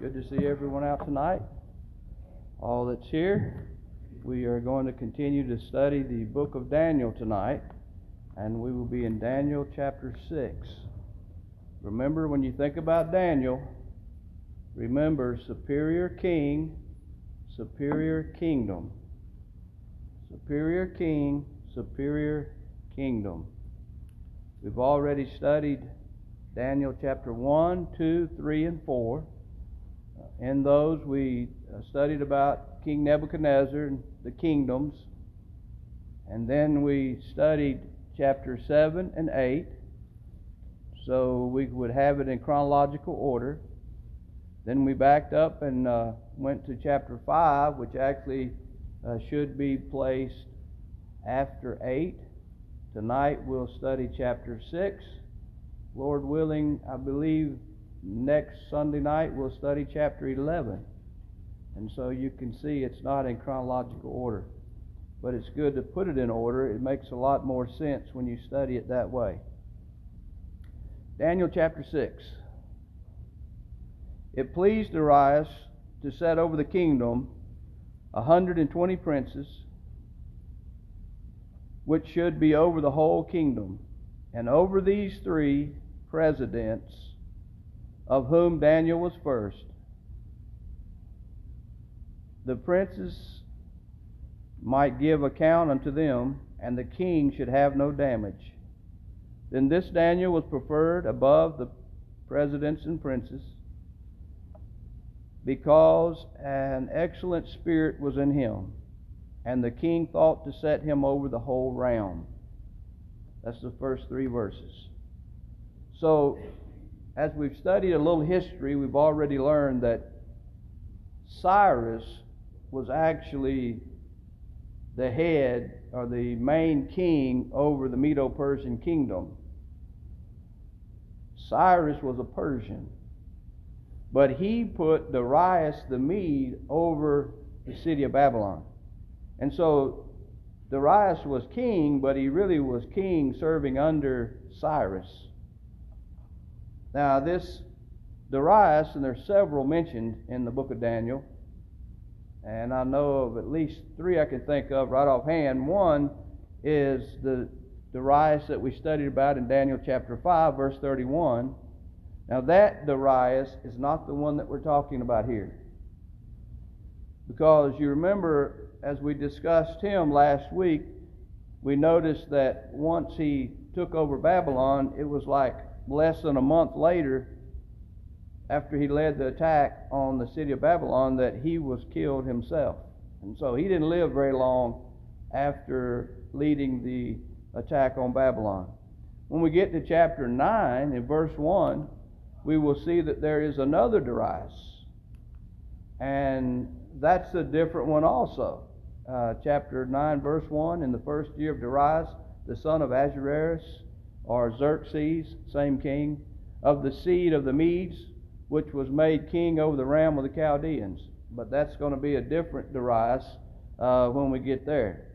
Good to see everyone out tonight. All that's here. We are going to continue to study the book of Daniel tonight, and we will be in Daniel chapter 6. Remember, when you think about Daniel, remember superior king, superior kingdom. Superior king, superior kingdom. We've already studied Daniel chapter 1, 2, 3, and 4. In those, we uh, studied about King Nebuchadnezzar and the kingdoms. And then we studied chapter 7 and 8. So we would have it in chronological order. Then we backed up and uh, went to chapter 5, which actually uh, should be placed after 8. Tonight we'll study chapter 6. Lord willing, I believe next Sunday night we'll study chapter 11. And so you can see it's not in chronological order. But it's good to put it in order. It makes a lot more sense when you study it that way. Daniel chapter 6. It pleased Darius to set over the kingdom a 120 princes, which should be over the whole kingdom. And over these three presidents, of whom Daniel was first. The princes might give account unto them, and the king should have no damage. Then this Daniel was preferred above the presidents and princes, because an excellent spirit was in him, and the king thought to set him over the whole realm. That's the first three verses. So, as we've studied a little history, we've already learned that Cyrus was actually the head or the main king over the Medo Persian kingdom. Cyrus was a Persian, but he put Darius the Mede over the city of Babylon. And so Darius was king, but he really was king serving under Cyrus. Now, this Darius, and there's several mentioned in the book of Daniel, and I know of at least three I can think of right offhand. One is the Darius that we studied about in Daniel chapter 5, verse 31. Now, that Darius is not the one that we're talking about here. Because you remember, as we discussed him last week, we noticed that once he took over Babylon, it was like less than a month later, after he led the attack on the city of Babylon, that he was killed himself. And so he didn't live very long after leading the attack on Babylon. When we get to chapter 9, in verse 1, we will see that there is another Darius. And that's a different one also. Uh, chapter 9, verse 1 In the first year of Darius, the son of Ahasuerus, or Xerxes, same king, of the seed of the Medes, which was made king over the realm of the Chaldeans. But that's going to be a different Darius uh, when we get there.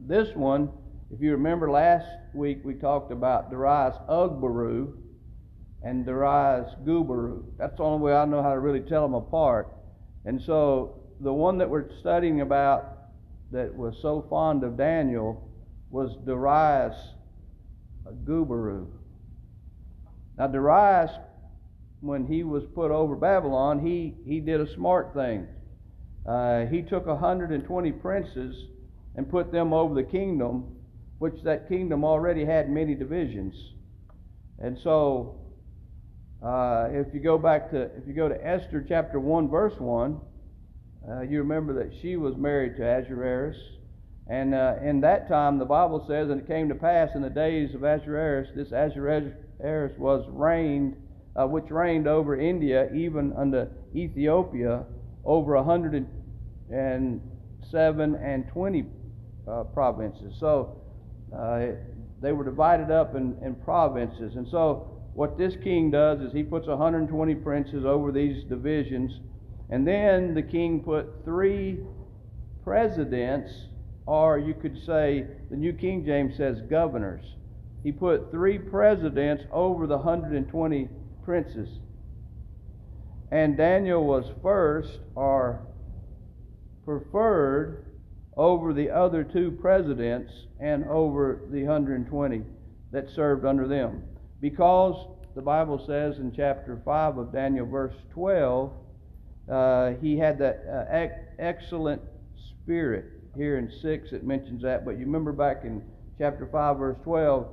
This one, if you remember last week, we talked about Darius Ugbaru and Darius Gubaru. That's the only way I know how to really tell them apart. And so the one that we're studying about that was so fond of Daniel was Darius Gubaru. Now, Darius, when he was put over Babylon, he, he did a smart thing. Uh, he took 120 princes and put them over the kingdom, which that kingdom already had many divisions. And so, uh, if you go back to if you go to Esther chapter one verse one, uh, you remember that she was married to Ahasuerus, and uh, in that time, the Bible says, and it came to pass in the days of Ahasuerus, this Ahasuerus was reigned, uh, which reigned over India, even unto Ethiopia, over a hundred and seven and twenty uh, provinces. So uh, they were divided up in, in provinces. And so what this king does is he puts 120 princes over these divisions, and then the king put three presidents or you could say, the New King James says governors. He put three presidents over the 120 princes. And Daniel was first or preferred over the other two presidents and over the 120 that served under them. Because the Bible says in chapter 5 of Daniel, verse 12, uh, he had that uh, ec- excellent spirit. Here in 6 it mentions that, but you remember back in chapter 5, verse 12,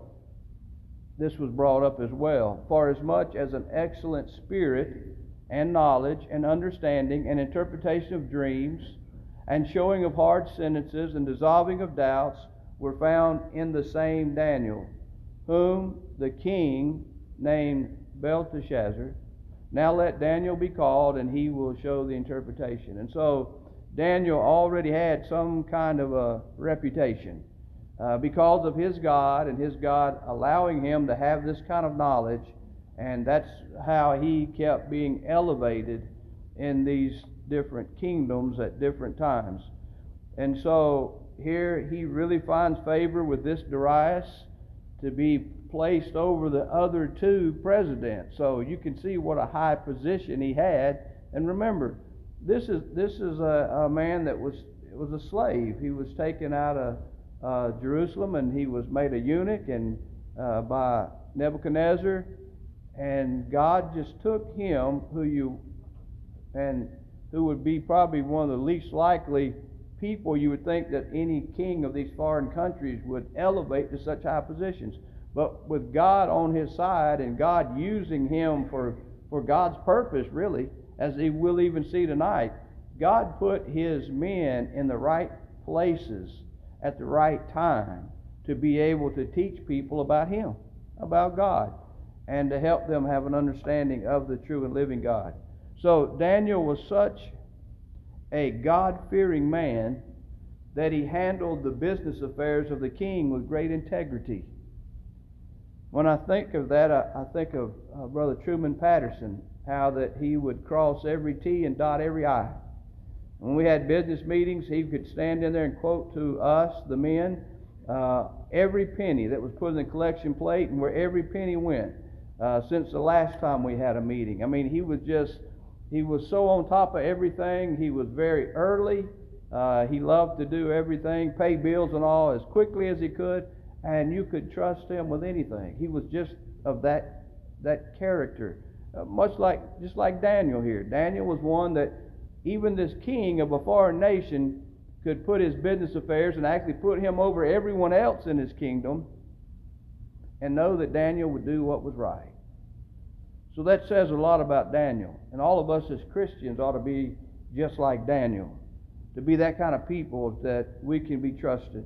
this was brought up as well. For as much as an excellent spirit and knowledge and understanding and interpretation of dreams and showing of hard sentences and dissolving of doubts were found in the same Daniel, whom the king named Belteshazzar. Now let Daniel be called, and he will show the interpretation. And so Daniel already had some kind of a reputation uh, because of his God and his God allowing him to have this kind of knowledge, and that's how he kept being elevated in these different kingdoms at different times. And so here he really finds favor with this Darius to be placed over the other two presidents. So you can see what a high position he had. And remember, this is this is a, a man that was was a slave. He was taken out of uh, Jerusalem and he was made a eunuch and uh, by Nebuchadnezzar, and God just took him, who you and who would be probably one of the least likely people you would think that any king of these foreign countries would elevate to such high positions. But with God on his side and God using him for, for God's purpose, really, as he will even see tonight, God put his men in the right places at the right time to be able to teach people about him, about God, and to help them have an understanding of the true and living God. So Daniel was such a God fearing man that he handled the business affairs of the king with great integrity. When I think of that, I, I think of uh, Brother Truman Patterson, how that he would cross every T and dot every I. When we had business meetings, he could stand in there and quote to us, the men, uh, every penny that was put in the collection plate and where every penny went uh, since the last time we had a meeting. I mean, he was just he was so on top of everything. He was very early. Uh, he loved to do everything, pay bills and all as quickly as he could, and you could trust him with anything. He was just of that that character, uh, much like just like Daniel here. Daniel was one that even this king of a foreign nation could put his business affairs and actually put him over everyone else in his kingdom, and know that Daniel would do what was right. So that says a lot about Daniel. And all of us as Christians ought to be just like Daniel, to be that kind of people that we can be trusted.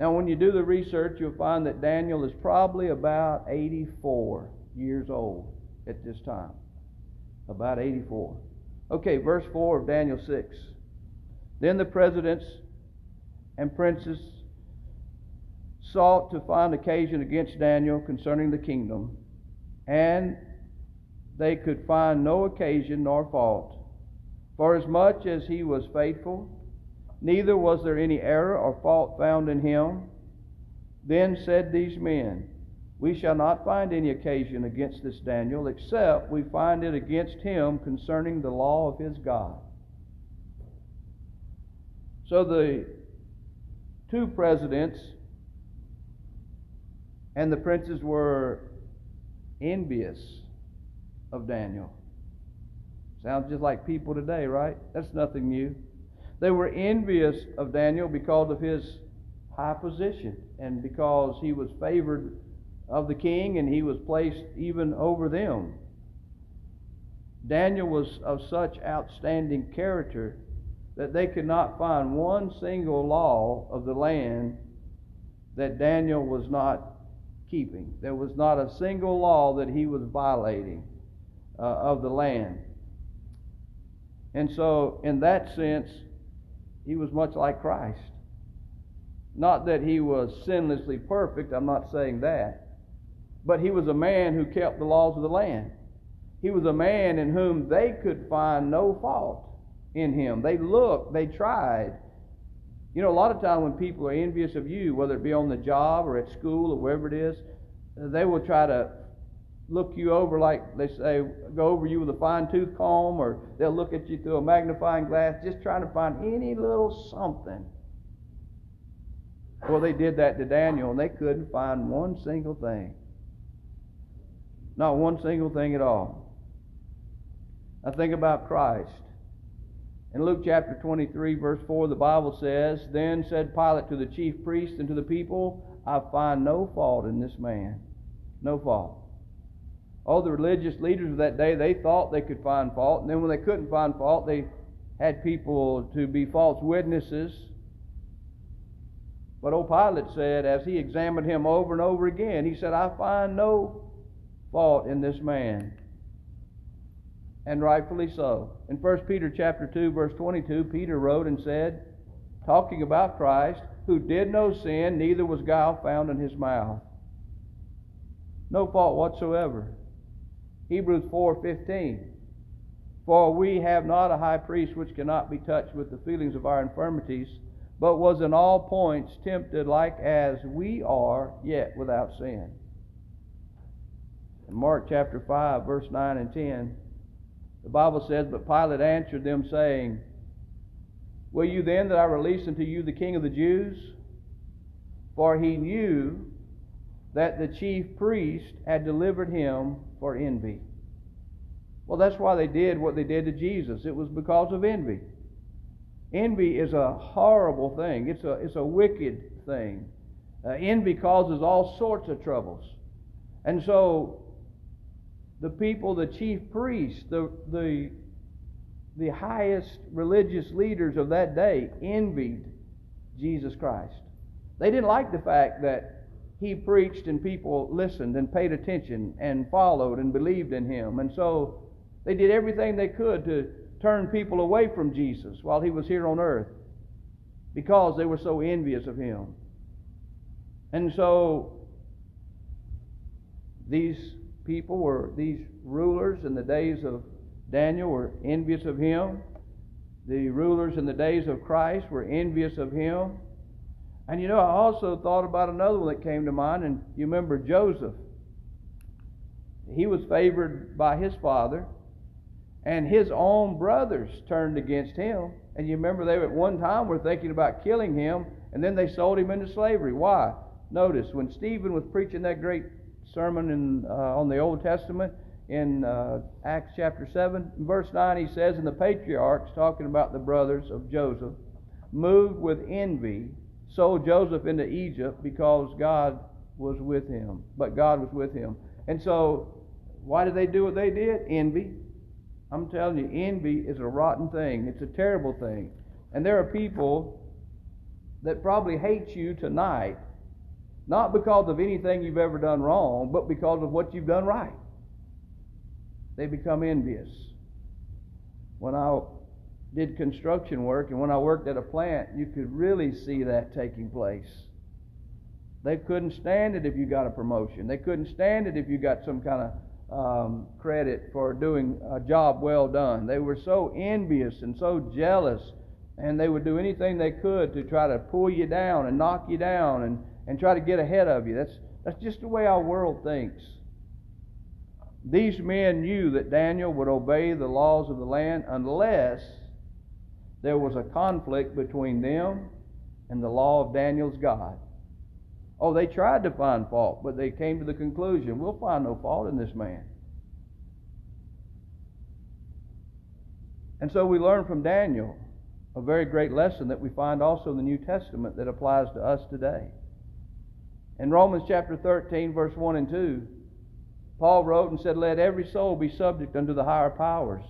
Now, when you do the research, you'll find that Daniel is probably about 84 years old at this time. About 84. Okay, verse 4 of Daniel 6. Then the presidents and princes sought to find occasion against Daniel concerning the kingdom, and they could find no occasion nor fault. For as much as he was faithful, neither was there any error or fault found in him. Then said these men, We shall not find any occasion against this Daniel, except we find it against him concerning the law of his God. So the two presidents and the princes were envious of Daniel. Sounds just like people today, right? That's nothing new. They were envious of Daniel because of his high position and because he was favored of the king and he was placed even over them. Daniel was of such outstanding character that they could not find one single law of the land that Daniel was not keeping. There was not a single law that he was violating uh, of the land. And so, in that sense, he was much like Christ. Not that he was sinlessly perfect, I'm not saying that, but he was a man who kept the laws of the land. He was a man in whom they could find no fault in him. They looked, they tried. You know, a lot of times when people are envious of you, whether it be on the job or at school or wherever it is, they will try to look you over like they say, go over you with a fine tooth comb, or they'll look at you through a magnifying glass, just trying to find any little something. Well, they did that to Daniel, and they couldn't find one single thing. Not one single thing at all. I think about Christ. In Luke chapter 23, verse 4, the Bible says, Then said Pilate to the chief priests and to the people, I find no fault in this man. No fault. All the religious leaders of that day, they thought they could find fault. And then when they couldn't find fault, they had people to be false witnesses. But old Pilate said, as he examined him over and over again, he said, I find no fault in this man. And rightfully so. In 1 Peter chapter 2, verse 22, Peter wrote and said, talking about Christ, who did no sin, neither was guile found in his mouth. No fault whatsoever. Hebrews 4:15 For we have not a high priest which cannot be touched with the feelings of our infirmities, but was in all points tempted like as we are, yet without sin. In Mark chapter 5, verse 9 and 10, the Bible says, But Pilate answered them, saying, Will you then that I release unto you the king of the Jews? For he knew that the chief priest had delivered him for envy. Well, that's why they did what they did to Jesus. It was because of envy. Envy is a horrible thing. It's a, it's a wicked thing. Uh, envy causes all sorts of troubles. And so the people, the chief priests, the, the, the highest religious leaders of that day envied Jesus Christ. They didn't like the fact that he preached and people listened and paid attention and followed and believed in him. And so they did everything they could to turn people away from Jesus while he was here on earth because they were so envious of him. And so these people were, these rulers in the days of Daniel were envious of him. The rulers in the days of Christ were envious of him. And you know, I also thought about another one that came to mind, and you remember Joseph. He was favored by his father, and his own brothers turned against him. And you remember they at one time were thinking about killing him, and then they sold him into slavery. Why? Notice when Stephen was preaching that great sermon in, uh, on the Old Testament in uh, Acts chapter 7, verse 9, he says, And the patriarchs, talking about the brothers of Joseph, moved with envy, sold Joseph into Egypt because God was with him. But God was with him. And so, why did they do what they did? Envy. I'm telling you, envy is a rotten thing. It's a terrible thing. And there are people that probably hate you tonight, not because of anything you've ever done wrong, but because of what you've done right. They become envious. When I did construction work and when I worked at a plant, you could really see that taking place. They couldn't stand it if you got a promotion. They couldn't stand it if you got some kind of um, credit for doing a job well done. They were so envious and so jealous, and they would do anything they could to try to pull you down and knock you down and, and try to get ahead of you. That's, that's just the way our world thinks. These men knew that Daniel would obey the laws of the land unless there was a conflict between them and the law of Daniel's God. Oh, they tried to find fault, but they came to the conclusion we'll find no fault in this man. And so we learn from Daniel a very great lesson that we find also in the New Testament that applies to us today. In Romans chapter 13, verse 1 and 2, Paul wrote and said, Let every soul be subject unto the higher powers.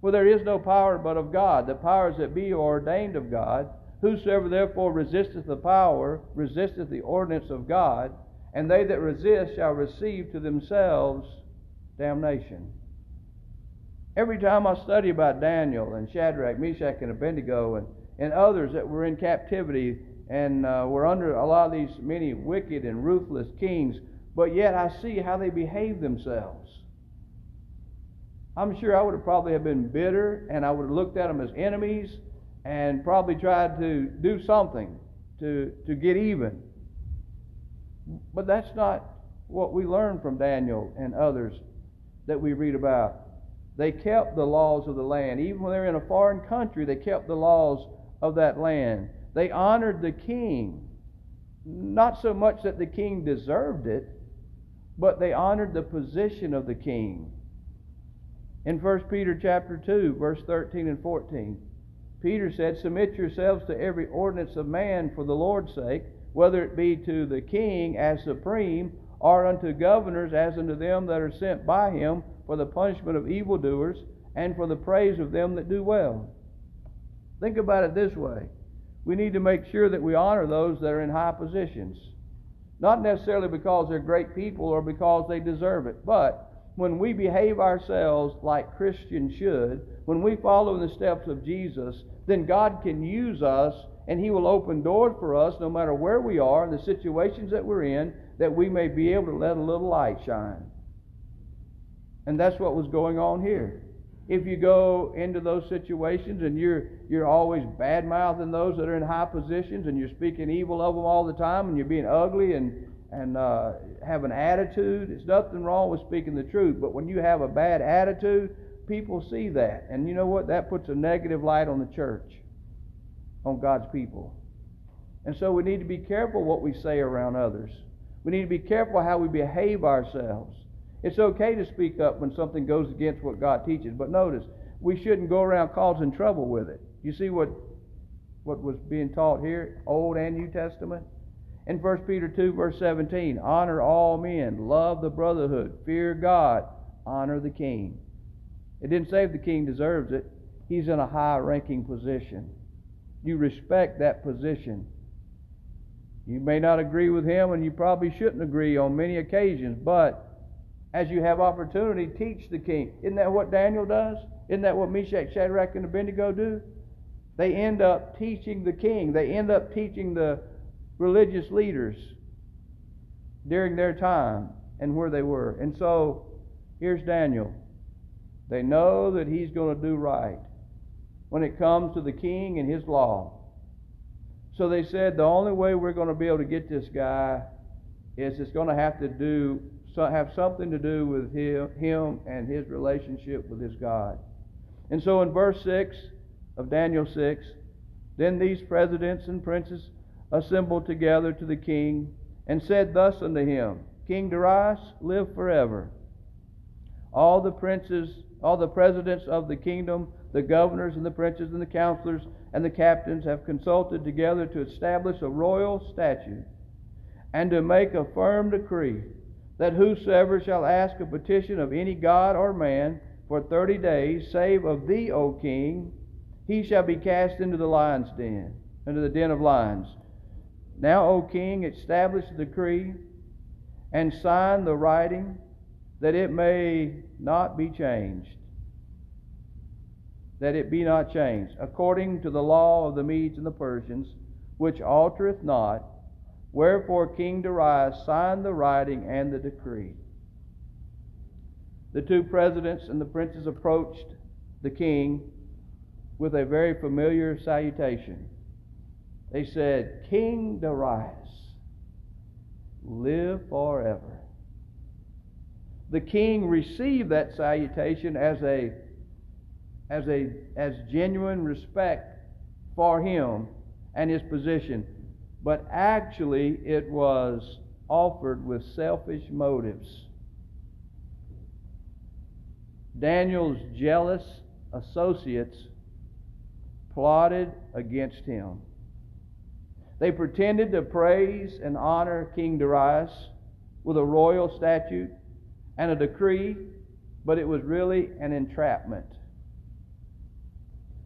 For there is no power but of God. The powers that be are ordained of God. Whosoever therefore resisteth the power, resisteth the ordinance of God, and they that resist shall receive to themselves damnation. Every time I study about Daniel and Shadrach, Meshach, and Abednego, and, and others that were in captivity and uh, were under a lot of these many wicked and ruthless kings, but yet I see how they behave themselves. I'm sure I would have probably have been bitter and I would have looked at them as enemies and probably tried to do something to, to get even. But that's not what we learn from Daniel and others that we read about. They kept the laws of the land. Even when they were in a foreign country, they kept the laws of that land. They honored the king. Not so much that the king deserved it, but they honored the position of the king. In 1 Peter chapter 2, verse 13 and 14, Peter said, Submit yourselves to every ordinance of man for the Lord's sake, whether it be to the king as supreme, or unto governors as unto them that are sent by him for the punishment of evildoers and for the praise of them that do well. Think about it this way we need to make sure that we honor those that are in high positions. Not necessarily because they're great people or because they deserve it, but when we behave ourselves like Christians should, when we follow in the steps of Jesus, then God can use us and He will open doors for us no matter where we are, and the situations that we're in, that we may be able to let a little light shine. And that's what was going on here. If you go into those situations and you're you're always bad mouthing those that are in high positions and you're speaking evil of them all the time and you're being ugly and and uh, have an attitude. There's nothing wrong with speaking the truth, but when you have a bad attitude, people see that. And you know what? That puts a negative light on the church, on God's people. And so we need to be careful what we say around others. We need to be careful how we behave ourselves. It's okay to speak up when something goes against what God teaches, but notice, we shouldn't go around causing trouble with it. You see what what was being taught here, Old and New Testament? In 1 Peter 2, verse 17, honor all men, love the brotherhood, fear God, honor the king. It didn't say if the king deserves it, he's in a high ranking position. You respect that position. You may not agree with him, and you probably shouldn't agree on many occasions, but as you have opportunity, teach the king. Isn't that what Daniel does? Isn't that what Meshach, Shadrach, and Abednego do? They end up teaching the king. They end up teaching the religious leaders during their time and where they were. And so here's Daniel. They know that he's going to do right when it comes to the king and his law. So they said the only way we're going to be able to get this guy is it's going to have to do have something to do with him, him and his relationship with his God. And so in verse 6 of Daniel 6, then these presidents and princes assembled together to the king and said thus unto him, King Darius, live forever. All the princes, all the presidents of the kingdom, the governors and the princes and the counselors and the captains have consulted together to establish a royal statute and to make a firm decree that whosoever shall ask a petition of any god or man for thirty days, save of thee, O king, he shall be cast into the lion's den, into the den of lions. Now, O king, establish the decree and sign the writing that it may not be changed. That it be not changed, according to the law of the Medes and the Persians, which altereth not. Wherefore King Darius signed the writing and the decree. The two presidents and the princes approached the king with a very familiar salutation. They said, King Darius, live forever. The king received that salutation as a as a as genuine respect for him and his position, but actually it was offered with selfish motives. Daniel's jealous associates plotted against him. They pretended to praise and honor King Darius with a royal statute and a decree, but it was really an entrapment.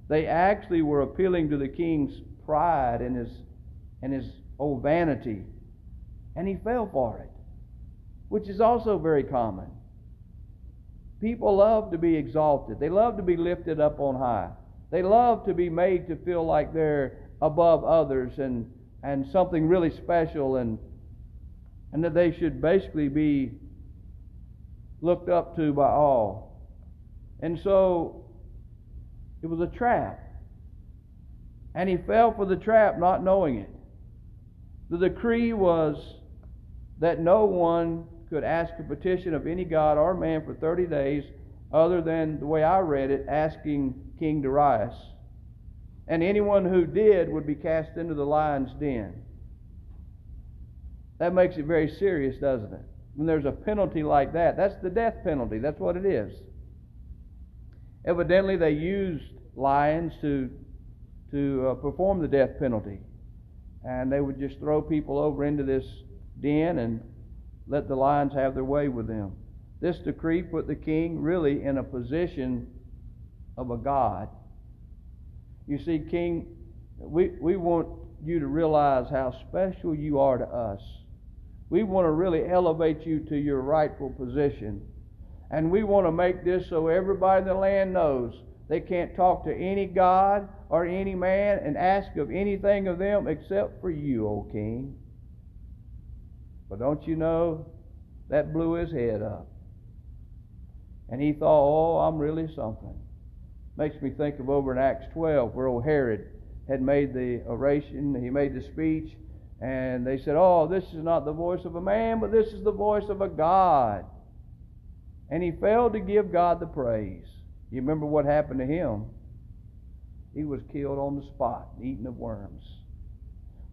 They actually were appealing to the king's pride and his, and his old vanity, and he fell for it, which is also very common. People love to be exalted, they love to be lifted up on high, they love to be made to feel like they're above others and and something really special and and that they should basically be looked up to by all. And so it was a trap. And he fell for the trap not knowing it. The decree was that no one could ask a petition of any god or man for 30 days, other than the way I read it, asking King Darius. And anyone who did would be cast into the lion's den. That makes it very serious, doesn't it? When there's a penalty like that, that's the death penalty. That's what it is. Evidently, they used lions to to uh, perform the death penalty, and they would just throw people over into this den and let the lions have their way with them. This decree put the king really in a position of a god. You see, King, we, we want you to realize how special you are to us. We want to really elevate you to your rightful position. And we want to make this so everybody in the land knows they can't talk to any God or any man and ask of anything of them except for you, O king. But don't you know, that blew his head up. And he thought, oh, I'm really something. Makes me think of over in Acts 12 where old Herod had made the oration, he made the speech, and they said, oh, this is not the voice of a man, but this is the voice of a God. And he failed to give God the praise. You remember what happened to him? He was killed on the spot, eaten of worms.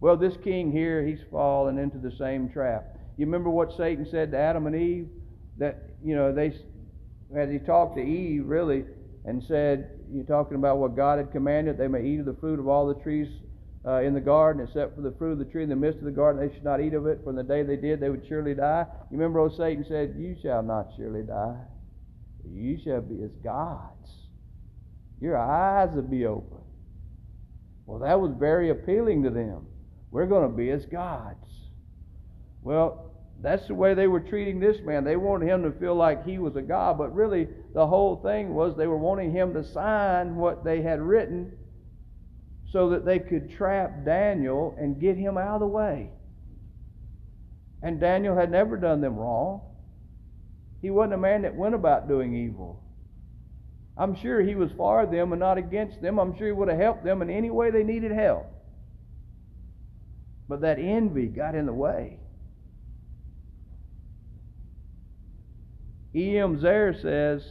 Well, this king here, he's fallen into the same trap. You remember what Satan said to Adam and Eve? That, you know, they, as he talked to Eve, really, and said, You're talking about what God had commanded, they may eat of the fruit of all the trees uh, in the garden, except for the fruit of the tree in the midst of the garden, they should not eat of it, From the day they did, they would surely die. You remember old Satan said, You shall not surely die. You shall be as gods. Your eyes will be open. Well, that was very appealing to them. We're going to be as gods. Well, that's the way they were treating this man. They wanted him to feel like he was a god, but really the whole thing was they were wanting him to sign what they had written so that they could trap Daniel and get him out of the way. And Daniel had never done them wrong. He wasn't a man that went about doing evil. I'm sure he was for them and not against them. I'm sure he would have helped them in any way they needed help. But that envy got in the way. E.M. Zerr says,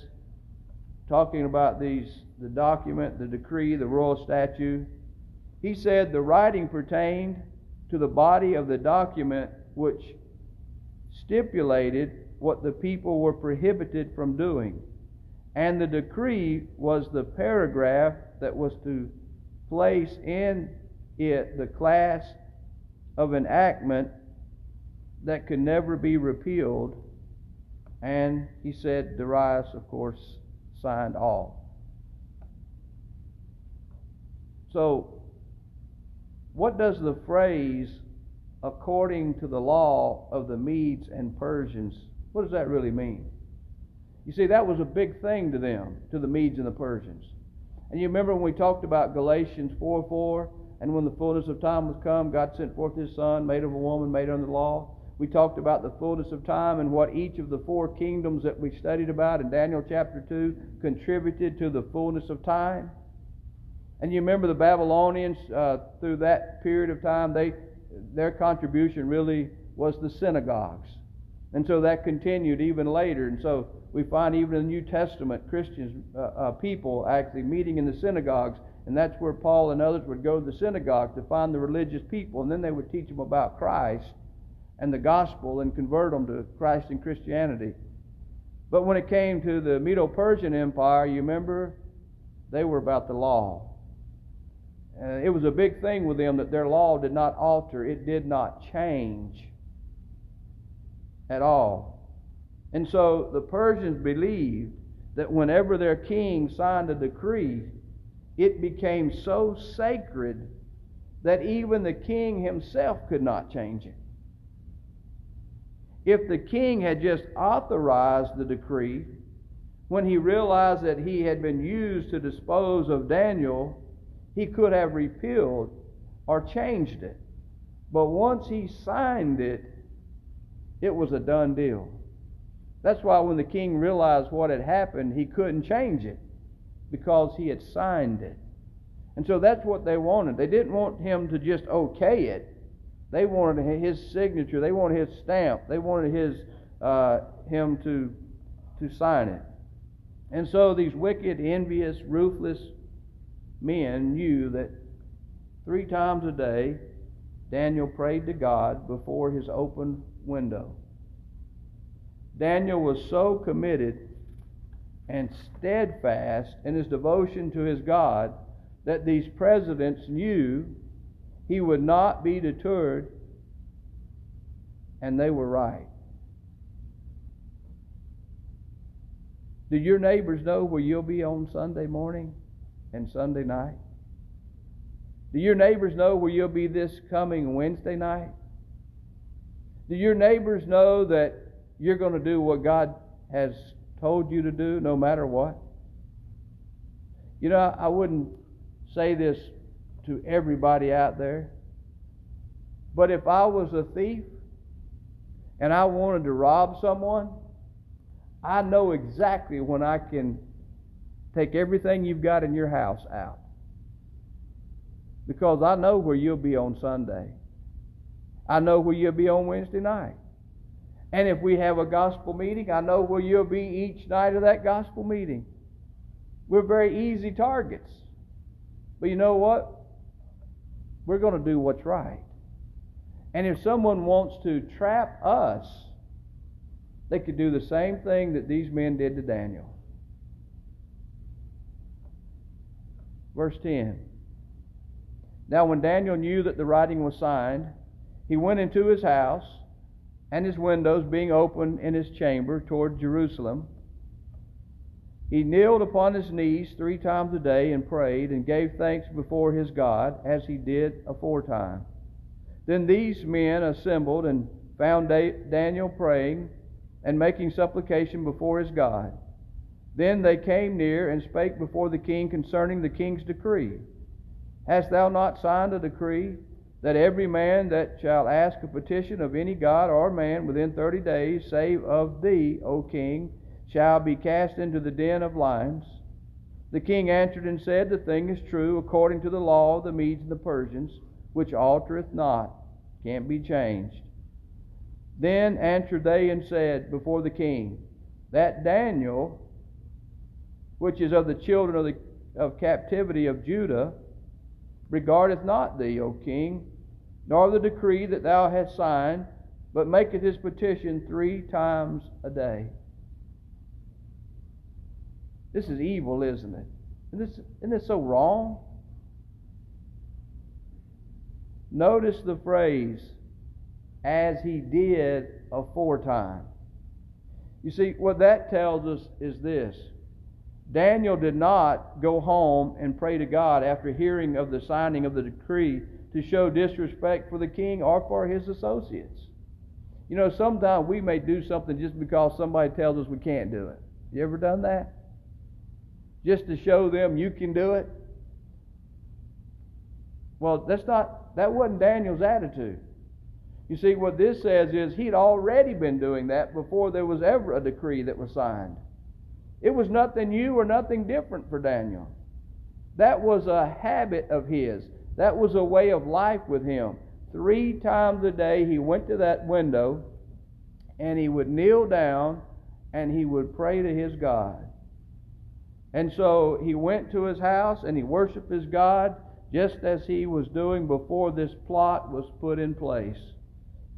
talking about these, the document, the decree, the royal statute, he said the writing pertained to the body of the document which stipulated what the people were prohibited from doing. And the decree was the paragraph that was to place in it the class of enactment that could never be repealed. And he said Darius, of course, signed all. So, what does the phrase according to the law of the Medes and Persians, what does that really mean? You see, that was a big thing to them, to the Medes and the Persians. And you remember when we talked about Galatians 4 4, and when the fullness of time was come, God sent forth His Son, made of a woman, made under the law. We talked about the fullness of time and what each of the four kingdoms that we studied about in Daniel chapter 2 contributed to the fullness of time. And you remember the Babylonians, uh, through that period of time, they, their contribution really was the synagogues. And so that continued even later. And so we find even in the New Testament Christians, uh, uh, people actually meeting in the synagogues, and that's where Paul and others would go to the synagogue to find the religious people, and then they would teach them about Christ and the gospel and convert them to Christ and Christianity. But when it came to the Medo Persian Empire, you remember, they were about the law. Uh, it was a big thing with them that their law did not alter, it did not change at all. And so the Persians believed that whenever their king signed a decree, it became so sacred that even the king himself could not change it. If the king had just authorized the decree, when he realized that he had been used to dispose of Daniel, he could have repealed or changed it. But once he signed it, it was a done deal. That's why when the king realized what had happened, he couldn't change it because he had signed it. And so that's what they wanted. They didn't want him to just okay it. They wanted his signature. They wanted his stamp. They wanted his uh, him to, to sign it. And so these wicked, envious, ruthless men knew that three times a day Daniel prayed to God before his open window. Daniel was so committed and steadfast in his devotion to his God that these presidents knew he would not be deterred, and they were right. Do your neighbors know where you'll be on Sunday morning and Sunday night? Do your neighbors know where you'll be this coming Wednesday night? Do your neighbors know that you're going to do what God has told you to do no matter what? You know, I wouldn't say this to everybody out there, but if I was a thief and I wanted to rob someone, I know exactly when I can take everything you've got in your house out. Because I know where you'll be on Sunday. I know where you'll be on Wednesday night. And if we have a gospel meeting, I know where you'll be each night of that gospel meeting. We're very easy targets. But you know what? We're going to do what's right. And if someone wants to trap us, they could do the same thing that these men did to Daniel. Verse 10. Now, when Daniel knew that the writing was signed, he went into his house and his windows being open in his chamber toward Jerusalem, he kneeled upon his knees three times a day and prayed and gave thanks before his God as he did aforetime. Then these men assembled and found Daniel praying and making supplication before his God. Then they came near and spake before the king concerning the king's decree. Hast thou not signed a decree that every man that shall ask a petition of any god or man within thirty days, save of thee, O king, shall be cast into the den of lions. The king answered and said, The thing is true, according to the law of the Medes and the Persians, which altereth not, can't be changed. Then answered they and said before the king, That Daniel, which is of the children of, the, of captivity of Judah, regardeth not thee, O king, nor the decree that thou hast signed, but maketh his petition three times a day. This is evil, isn't it? Isn't this, isn't this so wrong? Notice the phrase, as he did aforetime. You see, what that tells us is this Daniel did not go home and pray to God after hearing of the signing of the decree to show disrespect for the king or for his associates. You know, sometimes we may do something just because somebody tells us we can't do it. You ever done that? Just to show them you can do it? Well, that's not that wasn't Daniel's attitude. You see, what this says is he'd already been doing that before there was ever a decree that was signed. It was nothing new or nothing different for Daniel. That was a habit of his. That was a way of life with him. Three times a day he went to that window and he would kneel down and he would pray to his God. And so he went to his house and he worshiped his God just as he was doing before this plot was put in place.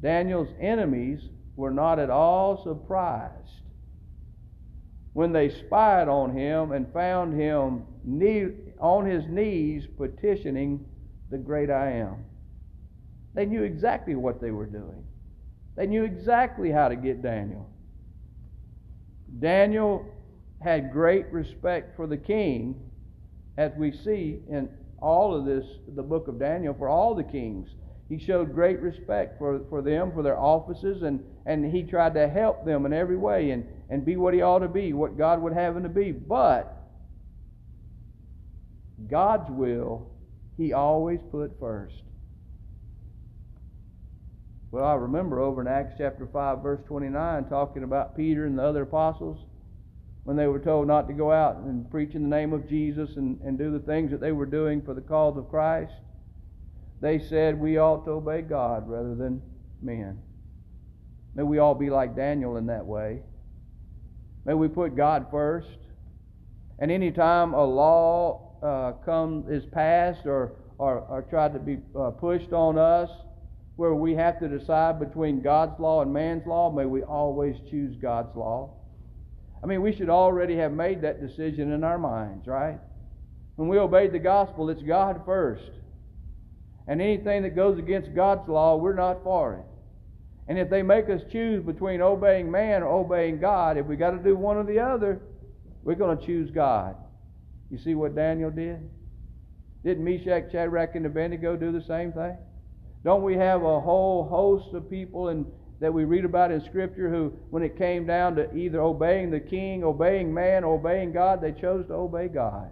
Daniel's enemies were not at all surprised when they spied on him and found him on his knees petitioning the great I am. They knew exactly what they were doing. They knew exactly how to get Daniel. Daniel had great respect for the king, as we see in all of this, the book of Daniel, for all the kings. He showed great respect for, for them, for their offices, and, and he tried to help them in every way and, and be what he ought to be, what God would have him to be. But God's will, he always put first. Well, I remember over in Acts chapter 5, verse 29, talking about Peter and the other apostles when they were told not to go out and preach in the name of Jesus and, and do the things that they were doing for the cause of Christ, they said we ought to obey God rather than men. May we all be like Daniel in that way. May we put God first. And anytime a law uh, is passed or, or, or tried to be uh, pushed on us, where we have to decide between God's law and man's law, may we always choose God's law. I mean, we should already have made that decision in our minds, right? When we obey the gospel, it's God first. And anything that goes against God's law, we're not for it. And if they make us choose between obeying man or obeying God, if we got to do one or the other, we're going to choose God. You see what Daniel did? Didn't Meshach, Shadrach, and Abednego do the same thing? Don't we have a whole host of people in, that we read about in Scripture who, when it came down to either obeying the king, obeying man, obeying God, they chose to obey God?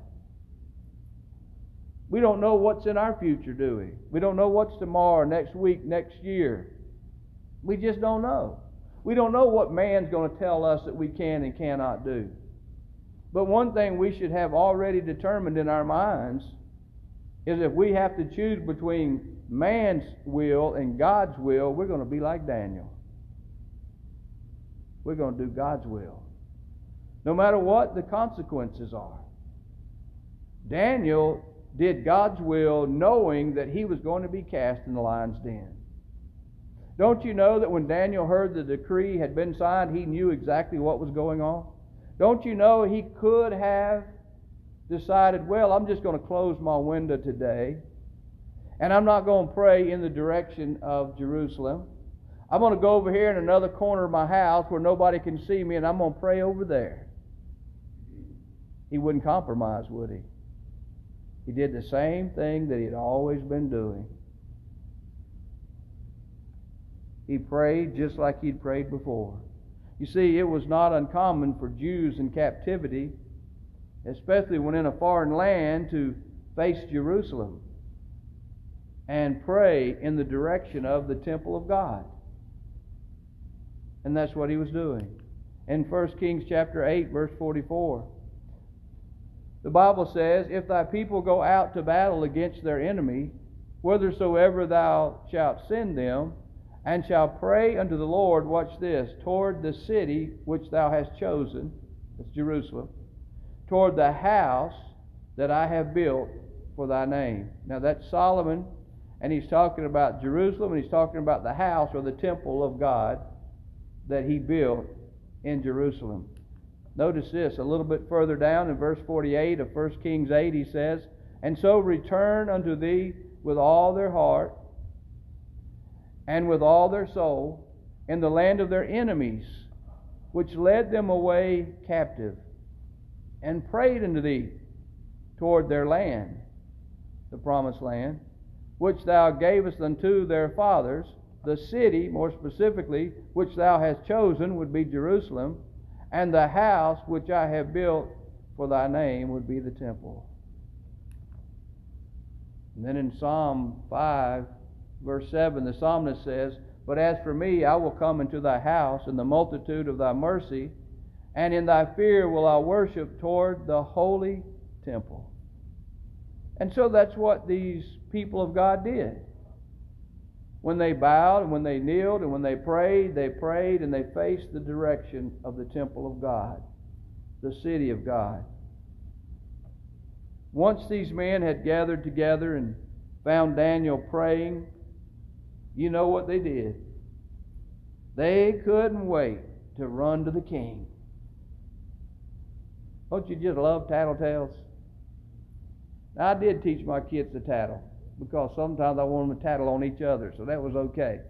We don't know what's in our future, do we? We don't know what's tomorrow, next week, next year. We just don't know. We don't know what man's going to tell us that we can and cannot do. But one thing we should have already determined in our minds is if we have to choose between man's will and God's will, we're going to be like Daniel. We're going to do God's will. No matter what the consequences are. Daniel did God's will knowing that he was going to be cast in the lion's den. Don't you know that when Daniel heard the decree had been signed, he knew exactly what was going on? Don't you know he could have decided, well, I'm just going to close my window today, and I'm not going to pray in the direction of Jerusalem. I'm going to go over here in another corner of my house where nobody can see me, and I'm going to pray over there. He wouldn't compromise, would he? He did the same thing that he had always been doing. He prayed just like he'd prayed before. You see, it was not uncommon for Jews in captivity, especially when in a foreign land, to face Jerusalem and pray in the direction of the temple of God. And that's what he was doing. In 1 Kings chapter 8 verse 44, the Bible says, If thy people go out to battle against their enemy, whithersoever thou shalt send them, and shall pray unto the Lord, watch this, toward the city which thou hast chosen, that's Jerusalem, toward the house that I have built for thy name. Now that's Solomon, and he's talking about Jerusalem, and he's talking about the house or the temple of God that he built in Jerusalem. Notice this a little bit further down in verse 48 of 1 Kings 8, he says, And so return unto thee with all their heart and with all their soul in the land of their enemies, which led them away captive, and prayed unto thee toward their land, the promised land, which thou gavest unto their fathers, the city, more specifically, which thou hast chosen, would be Jerusalem and the house which I have built for thy name would be the temple. And then in Psalm 5, verse 7, the psalmist says, But as for me, I will come into thy house in the multitude of thy mercy, and in thy fear will I worship toward the holy temple. And so that's what these people of God did. When they bowed and when they kneeled and when they prayed, they prayed and they faced the direction of the temple of God, the city of God. Once these men had gathered together and found Daniel praying, you know what they did. They couldn't wait to run to the king. Don't you just love tattletales? I did teach my kids to tattle because sometimes I want them to tattle on each other, so that was okay.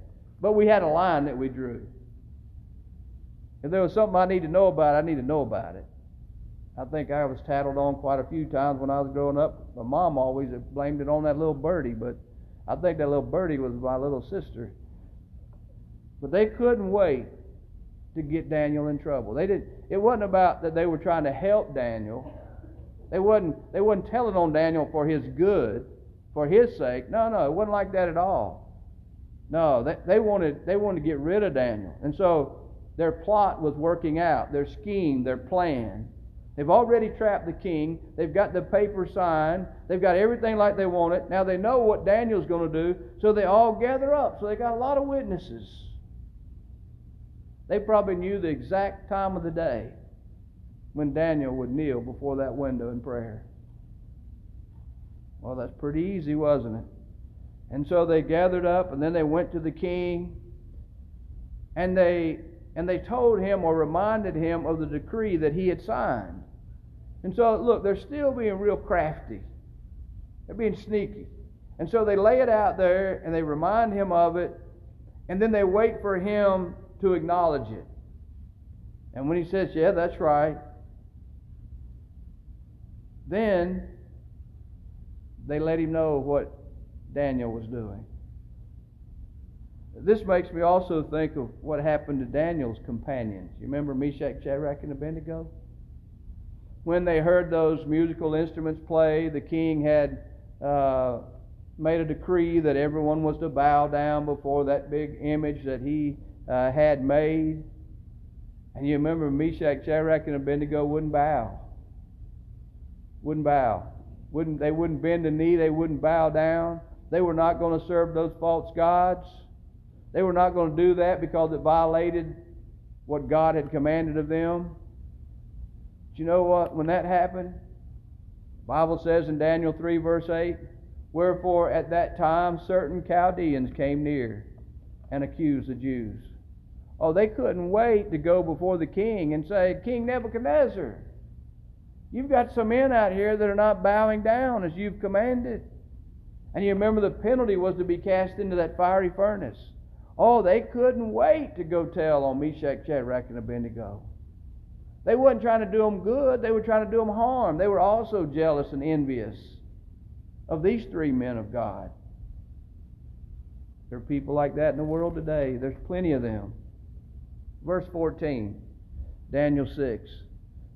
But we had a line that we drew. If there was something I need to know about, I need to know about it. I think I was tattled on quite a few times when I was growing up. My mom always blamed it on that little birdie, but I think that little birdie was my little sister. But they couldn't wait to get Daniel in trouble. They didn't. It wasn't about that they were trying to help Daniel. They wasn't. They wasn't telling on Daniel for his good for his sake. No, no, it wasn't like that at all. No, they, they wanted they wanted to get rid of Daniel, and so their plot was working out. Their scheme, their plan. They've already trapped the king. They've got the paper signed. They've got everything like they want it. Now they know what Daniel's going to do, so they all gather up. So they got a lot of witnesses. They probably knew the exact time of the day when Daniel would kneel before that window in prayer. Well, that's pretty easy, wasn't it? And so they gathered up, and then they went to the king, and they and they told him or reminded him of the decree that he had signed. And so, look, they're still being real crafty. They're being sneaky. And so they lay it out there and they remind him of it, and then they wait for him to acknowledge it. And when he says, Yeah, that's right, then they let him know what Daniel was doing. This makes me also think of what happened to Daniel's companions. You remember Meshach, Shadrach, and Abednego? When they heard those musical instruments play, the king had uh, made a decree that everyone was to bow down before that big image that he uh, had made. And you remember Meshach, Shadrach, and Abednego wouldn't bow. Wouldn't bow. Wouldn't, they wouldn't bend a knee. They wouldn't bow down. They were not going to serve those false gods. They were not going to do that because it violated what God had commanded of them. You know what? When that happened, Bible says in Daniel 3, verse 8, Wherefore at that time certain Chaldeans came near and accused the Jews. Oh, they couldn't wait to go before the king and say, King Nebuchadnezzar, you've got some men out here that are not bowing down as you've commanded. And you remember the penalty was to be cast into that fiery furnace. Oh, they couldn't wait to go tell on Meshach, Shadrach, and Abednego. They wasn't trying to do them good, they were trying to do them harm. They were also jealous and envious of these three men of God. There are people like that in the world today. There's plenty of them. Verse 14, Daniel 6.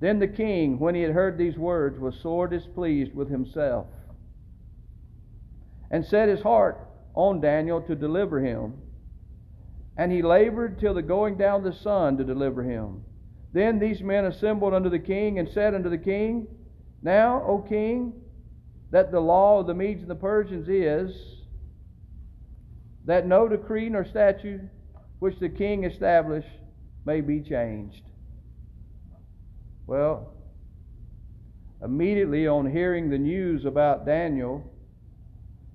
Then the king, when he had heard these words, was sore displeased with himself and set his heart on Daniel to deliver him. And he labored till the going down of the sun to deliver him. Then these men assembled unto the king and said unto the king, Now, O king, that the law of the Medes and the Persians is that no decree nor statute which the king established may be changed. Well, immediately on hearing the news about Daniel,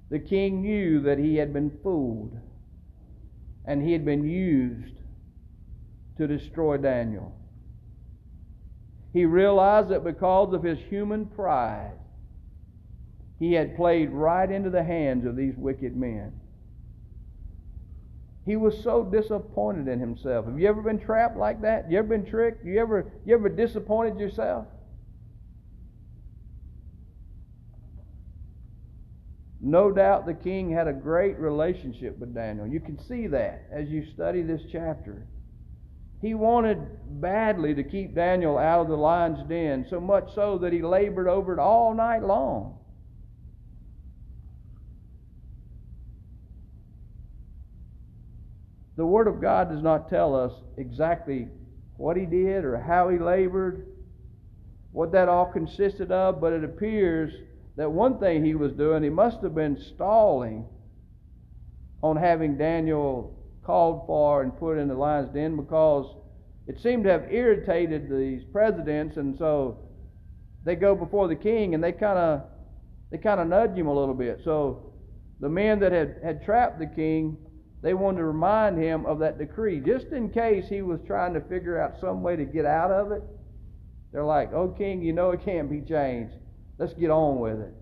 the king knew that he had been fooled and he had been used to destroy Daniel. He realized that because of his human pride, he had played right into the hands of these wicked men. He was so disappointed in himself. Have you ever been trapped like that? You ever been tricked? You ever you ever disappointed yourself? No doubt the king had a great relationship with Daniel. You can see that as you study this chapter. He wanted badly to keep Daniel out of the lion's den, so much so that he labored over it all night long. The Word of God does not tell us exactly what he did or how he labored, what that all consisted of, but it appears that one thing he was doing, he must have been stalling on having Daniel called for and put in the lion's den because it seemed to have irritated these presidents, and so they go before the king and they kind of they kind of nudge him a little bit. So the men that had, had trapped the king, they wanted to remind him of that decree, just in case he was trying to figure out some way to get out of it. They're like, "Oh, king, you know it can't be changed. Let's get on with it.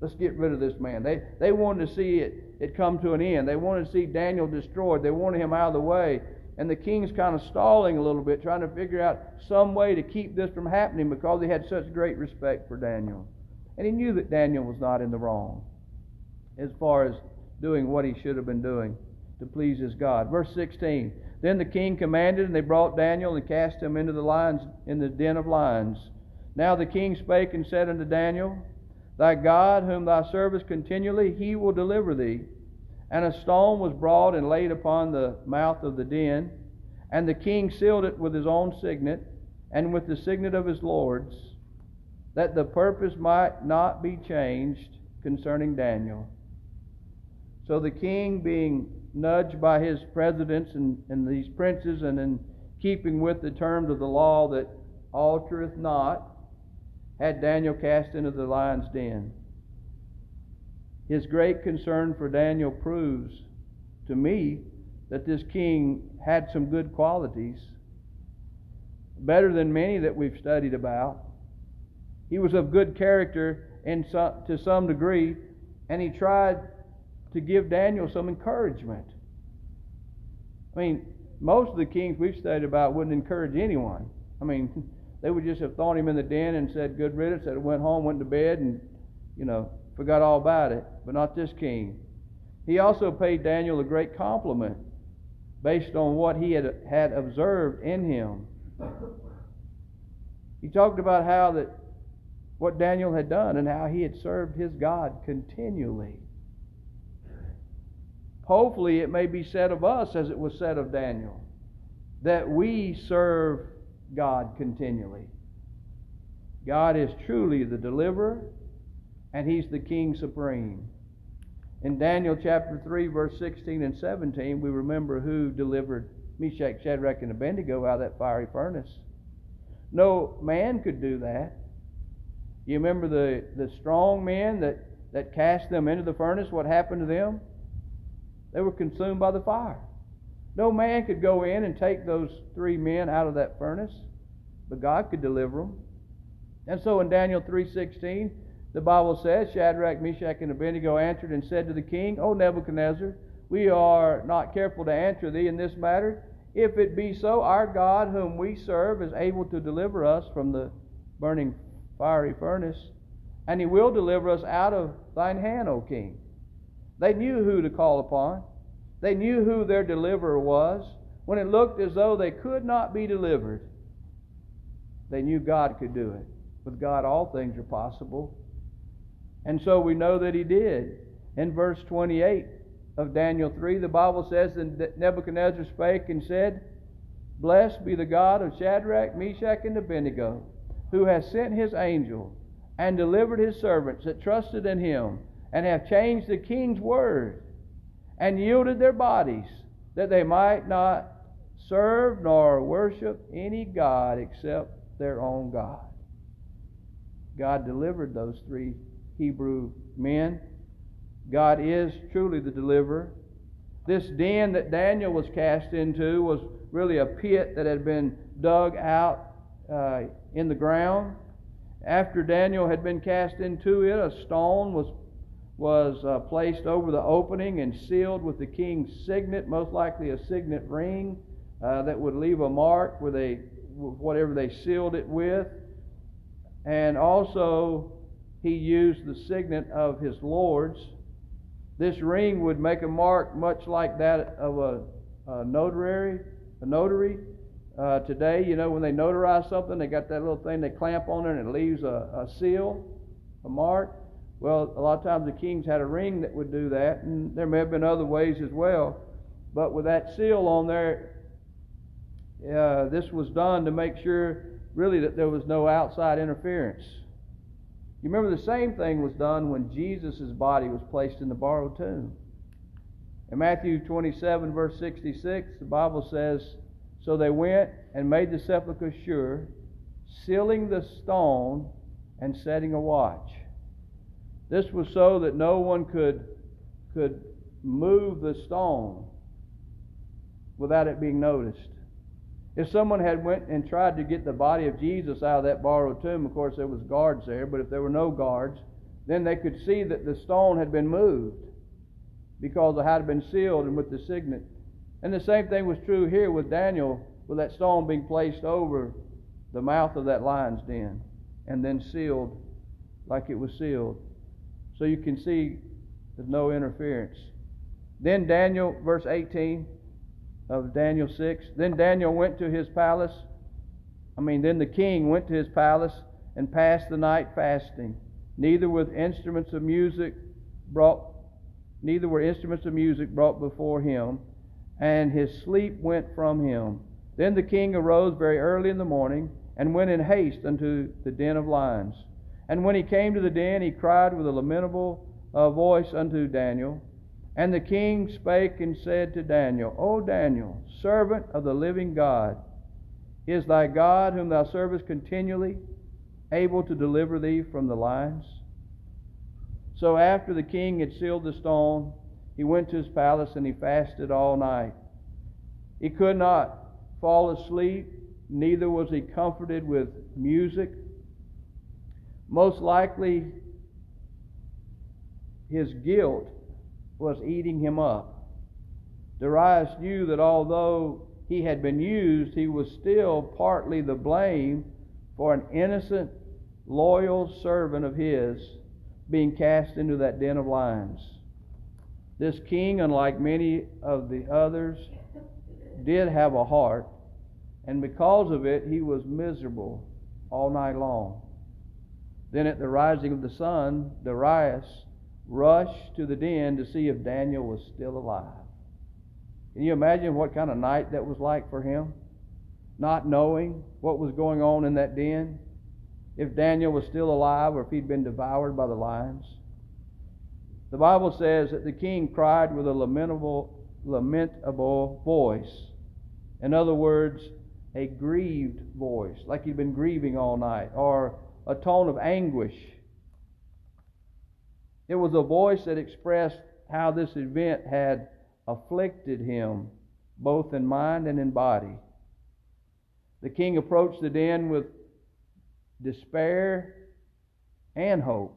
Let's get rid of this man. They, they wanted to see it, it come to an end. They wanted to see Daniel destroyed. They wanted him out of the way. And the king's kind of stalling a little bit, trying to figure out some way to keep this from happening because he had such great respect for Daniel. And he knew that Daniel was not in the wrong as far as doing what he should have been doing to please his God. Verse 16 Then the king commanded, and they brought Daniel and cast him into the lions in the den of lions. Now the king spake and said unto Daniel, Thy God, whom thou servest continually, he will deliver thee. And a stone was brought and laid upon the mouth of the den, and the king sealed it with his own signet, and with the signet of his lords, that the purpose might not be changed concerning Daniel. So the king, being nudged by his presidents and, and these princes, and in keeping with the terms of the law that altereth not, had Daniel cast into the lion's den. His great concern for Daniel proves to me that this king had some good qualities, better than many that we've studied about. He was of good character in some, to some degree, and he tried to give Daniel some encouragement. I mean, most of the kings we've studied about wouldn't encourage anyone. I mean, they would just have thrown him in the den and said, Good riddance, that went home, went to bed, and, you know, forgot all about it. But not this king. He also paid Daniel a great compliment based on what he had, had observed in him. He talked about how that what Daniel had done and how he had served his God continually. Hopefully, it may be said of us as it was said of Daniel that we serve God continually. God is truly the deliverer, and He's the King supreme. In Daniel chapter 3, verse 16 and 17, we remember who delivered Meshach, Shadrach, and Abednego out of that fiery furnace. No man could do that. You remember the, the strong men that, that cast them into the furnace? What happened to them? They were consumed by the fire. No man could go in and take those three men out of that furnace, but God could deliver them. And so in Daniel 3:16, the Bible says, Shadrach, Meshach, and Abednego answered and said to the king, O Nebuchadnezzar, we are not careful to answer thee in this matter. If it be so, our God, whom we serve, is able to deliver us from the burning fiery furnace, and he will deliver us out of thine hand, O king. They knew who to call upon. They knew who their deliverer was. When it looked as though they could not be delivered, they knew God could do it. With God, all things are possible. And so we know that he did. In verse 28 of Daniel 3, the Bible says, that Nebuchadnezzar spake and said, Blessed be the God of Shadrach, Meshach, and Abednego, who has sent his angel and delivered his servants that trusted in him, and have changed the king's word, and yielded their bodies, that they might not serve nor worship any God except their own God. God delivered those three Hebrew men. God is truly the deliverer. This den that Daniel was cast into was really a pit that had been dug out uh, in the ground. After Daniel had been cast into it, a stone was was uh, placed over the opening and sealed with the king's signet, most likely a signet ring uh, that would leave a mark where they whatever they sealed it with. And also he used the signet of his lords. This ring would make a mark much like that of a, a notary. A notary uh, today, you know, when they notarize something, they got that little thing they clamp on it and it leaves a, a seal, a mark. Well, a lot of times the kings had a ring that would do that, and there may have been other ways as well. But with that seal on there, uh, this was done to make sure, really, that there was no outside interference. You remember the same thing was done when Jesus' body was placed in the borrowed tomb. In Matthew 27, verse 66, the Bible says, So they went and made the sepulchre sure, sealing the stone and setting a watch. This was so that no one could, could move the stone without it being noticed. If someone had went and tried to get the body of Jesus out of that borrowed tomb, of course there was guards there, but if there were no guards, then they could see that the stone had been moved because it had been sealed and with the signet. And the same thing was true here with Daniel, with that stone being placed over the mouth of that lion's den and then sealed like it was sealed. So you can see there's no interference. Then Daniel, verse 18 of Daniel 6. Then Daniel went to his palace. I mean, then the king went to his palace and passed the night fasting. Neither with instruments of music brought neither were instruments of music brought before him, and his sleep went from him. Then the king arose very early in the morning and went in haste unto the den of lions. And when he came to the den, he cried with a lamentable uh, voice unto Daniel. And the king spake and said to Daniel, O Daniel, servant of the living God, Is thy God, whom thou servest continually, able to deliver thee from the lions? So after the king had sealed the stone, he went to his palace and he fasted all night. He could not fall asleep, neither was he comforted with music. Most likely, his guilt was eating him up. Darius knew that although he had been used, he was still partly the blame for an innocent, loyal servant of his being cast into that den of lions. This king, unlike many of the others, did have a heart, and because of it, he was miserable all night long. Then, at the rising of the sun, Darius rushed to the den to see if Daniel was still alive. Can you imagine what kind of night that was like for him? Not knowing what was going on in that den, if Daniel was still alive or if he'd been devoured by the lions. The Bible says that the king cried with a lamentable, lamentable voice. In other words, a grieved voice, like he'd been grieving all night, or a tone of anguish. It was a voice that expressed how this event had afflicted him, both in mind and in body. The king approached the den with despair and hope.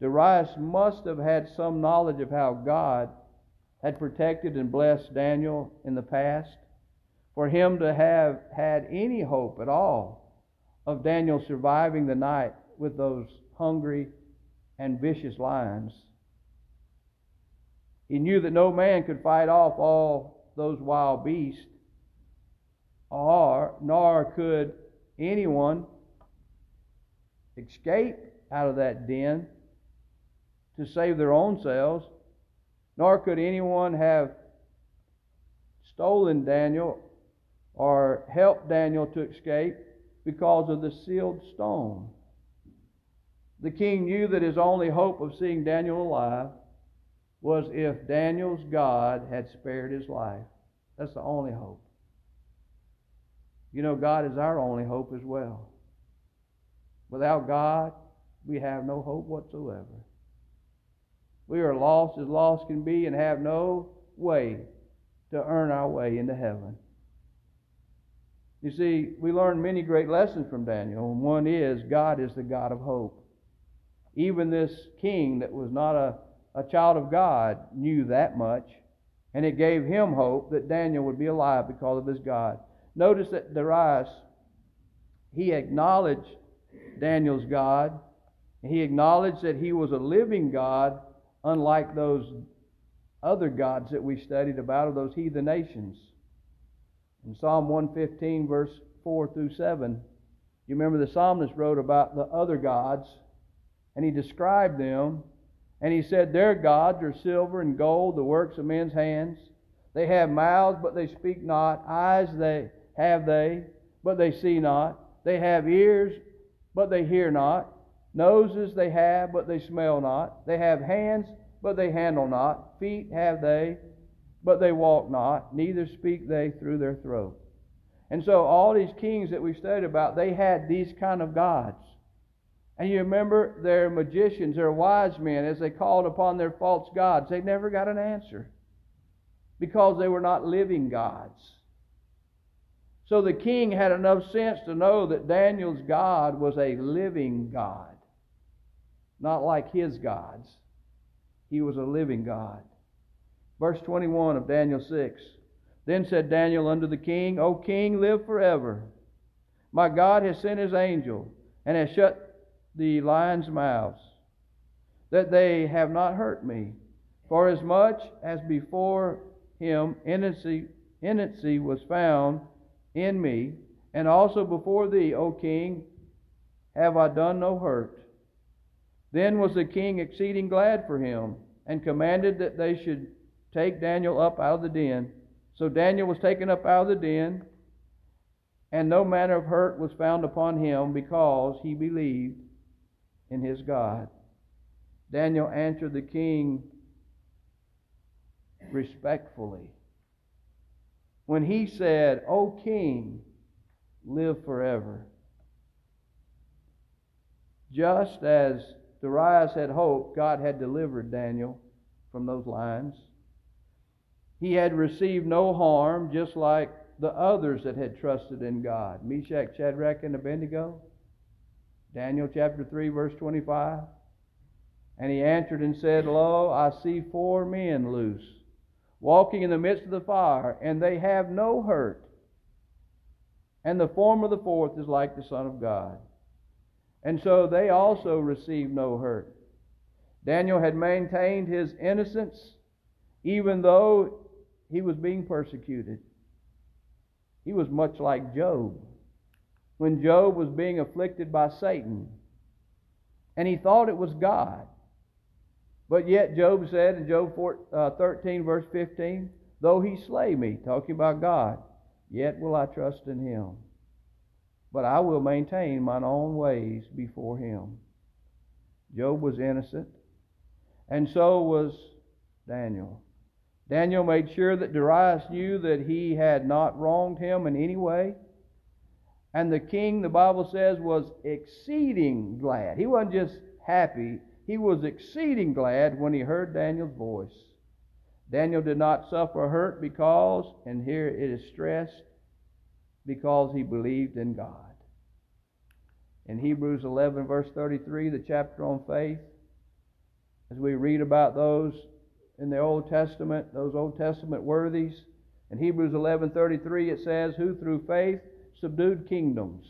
Darius must have had some knowledge of how God had protected and blessed Daniel in the past. For him to have had any hope at all of Daniel surviving the night with those hungry and vicious lions. He knew that no man could fight off all those wild beasts, or nor could anyone escape out of that den to save their own selves, nor could anyone have stolen Daniel or helped Daniel to escape because of the sealed stone. The king knew that his only hope of seeing Daniel alive was if Daniel's God had spared his life. That's the only hope. You know, God is our only hope as well. Without God, we have no hope whatsoever. We are lost as lost can be and have no way to earn our way into heaven. You see, we learn many great lessons from Daniel, one is God is the God of hope. Even this king that was not a a child of God, knew that much, and it gave him hope that Daniel would be alive because of his God. Notice that Darius, he acknowledged Daniel's God. He acknowledged that he was a living God, unlike those other gods that we studied about of those heathen nations. In Psalm 115, verse 4 through 7, you remember the psalmist wrote about the other gods, and he described them and he said, Their gods are silver and gold, the works of men's hands. They have mouths, but they speak not. Eyes they have they, but they see not. They have ears, but they hear not. Noses they have, but they smell not. They have hands, but they handle not. Feet have they, but they walk not. Neither speak they through their throat. And so all these kings that we studied about, they had these kind of gods. And you remember their magicians, their wise men, as they called upon their false gods, they never got an answer because they were not living gods. So the king had enough sense to know that Daniel's God was a living God, not like his gods. He was a living God. Verse 21 of Daniel 6 Then said Daniel unto the king, O king, live forever. My God has sent his angel and has shut the lions' mouths, that they have not hurt me. For as much as before him innocency, innocency was found in me, and also before thee, O king, have I done no hurt. Then was the king exceeding glad for him, and commanded that they should take Daniel up out of the den. So Daniel was taken up out of the den, and no manner of hurt was found upon him, because he believed in his God. Daniel answered the king respectfully. when he said, O king, live forever. Just as Darius had hoped, God had delivered Daniel from those lions. He had received no harm, just like the others that had trusted in God Meshach, Shadrach, and Abednego. Daniel chapter 3, verse 25. And he answered and said, Lo, I see four men loose, walking in the midst of the fire, and they have no hurt. And the form of the fourth is like the Son of God. And so they also received no hurt. Daniel had maintained his innocence even though he was being persecuted. He was much like Job when Job was being afflicted by Satan. And he thought it was God. But yet, Job said in Job uh, 13, verse 15, Though he slay me, talking about God, yet will I trust in him. But I will maintain mine own ways before him. Job was innocent, and so was Daniel. Daniel made sure that Darius knew that he had not wronged him in any way. And the king, the Bible says, was exceeding glad. He wasn't just happy, he was exceeding glad when he heard Daniel's voice. Daniel did not suffer hurt because, and here it is stressed, because he believed in God. In Hebrews 11, verse 33, the chapter on faith, as we read about those in the Old Testament, those Old Testament worthies, in Hebrews 11:33 it says, "Who through faith subdued kingdoms,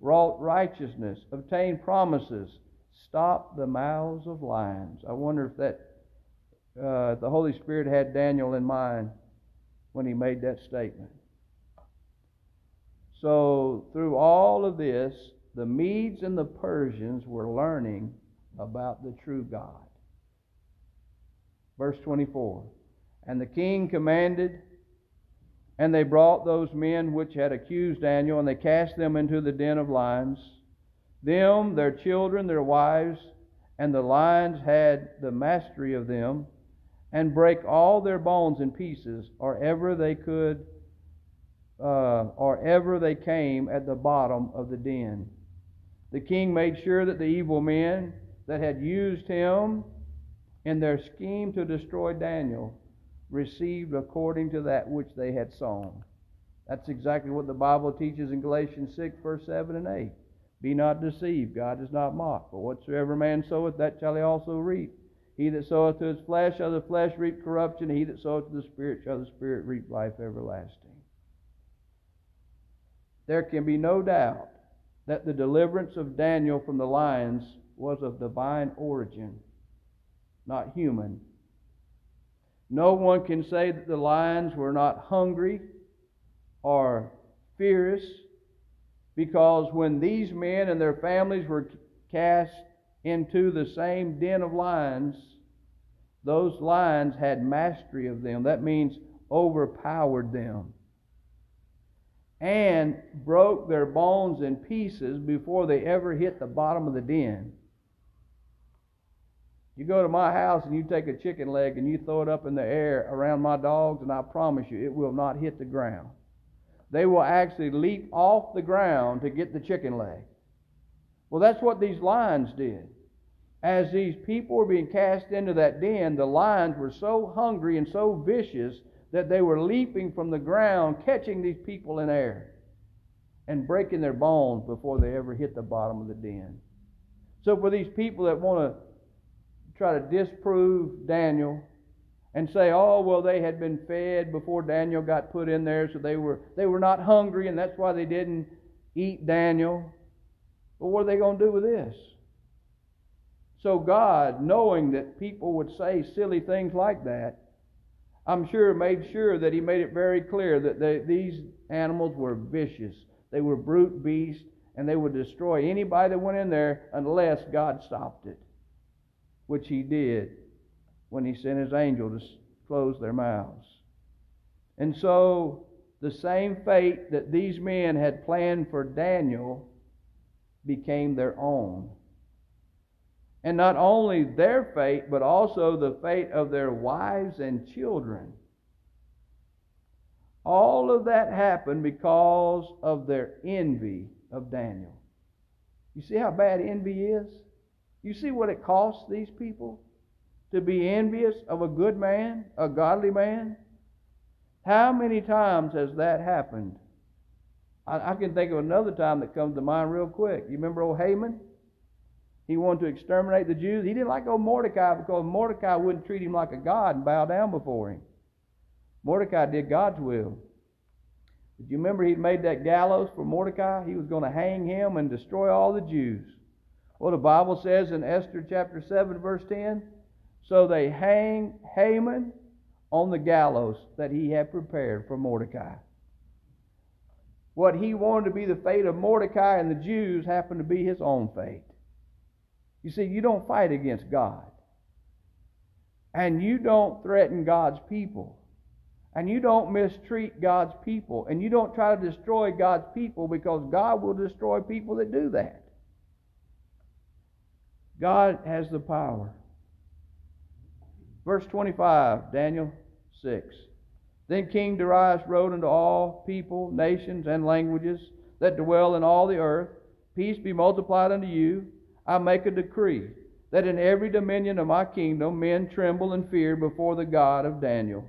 wrought righteousness, obtained promises, stopped the mouths of lions." I wonder if that uh, the Holy Spirit had Daniel in mind when he made that statement. So through all of this, the Medes and the Persians were learning about the true God. Verse 24 And the king commanded, and they brought those men which had accused Daniel, and they cast them into the den of lions. Them, their children, their wives, and the lions had the mastery of them, and break all their bones in pieces, or ever they could, uh, or ever they came at the bottom of the den. The king made sure that the evil men that had used him in their scheme to destroy Daniel received according to that which they had sown. That's exactly what the Bible teaches in Galatians 6, verse 7 and 8. Be not deceived, God does not mock. For whatsoever man soweth, that shall he also reap. He that soweth to his flesh shall the flesh reap corruption. He that soweth to the Spirit shall the Spirit reap life everlasting. There can be no doubt that the deliverance of Daniel from the lions was of divine origin not human. No one can say that the lions were not hungry or fierce because when these men and their families were cast into the same den of lions, those lions had mastery of them. That means overpowered them and broke their bones in pieces before they ever hit the bottom of the den. You go to my house and you take a chicken leg and you throw it up in the air around my dogs, and I promise you, it will not hit the ground. They will actually leap off the ground to get the chicken leg. Well, that's what these lions did. As these people were being cast into that den, the lions were so hungry and so vicious that they were leaping from the ground, catching these people in air and breaking their bones before they ever hit the bottom of the den. So, for these people that want to try to disprove Daniel and say, oh, well, they had been fed before Daniel got put in there, so they were, they were not hungry, and that's why they didn't eat Daniel. But what are they going to do with this? So God, knowing that people would say silly things like that, I'm sure made sure that He made it very clear that they, these animals were vicious. They were brute beasts, and they would destroy anybody that went in there unless God stopped it which he did when he sent his angel to close their mouths. And so, the same fate that these men had planned for Daniel became their own. And not only their fate, but also the fate of their wives and children. All of that happened because of their envy of Daniel. You see how bad envy is? You see what it costs these people to be envious of a good man, a godly man? How many times has that happened? I, I can think of another time that comes to mind real quick. You remember old Haman? He wanted to exterminate the Jews. He didn't like old Mordecai because Mordecai wouldn't treat him like a god and bow down before him. Mordecai did God's will. Did you remember he made that gallows for Mordecai? He was going to hang him and destroy all the Jews. Well, the Bible says in Esther chapter 7, verse 10 So they hang Haman on the gallows that he had prepared for Mordecai. What he wanted to be the fate of Mordecai and the Jews happened to be his own fate. You see, you don't fight against God. And you don't threaten God's people. And you don't mistreat God's people. And you don't try to destroy God's people because God will destroy people that do that. God has the power. Verse 25, Daniel 6. Then King Darius wrote unto all people, nations, and languages that dwell in all the earth Peace be multiplied unto you. I make a decree that in every dominion of my kingdom men tremble and fear before the God of Daniel.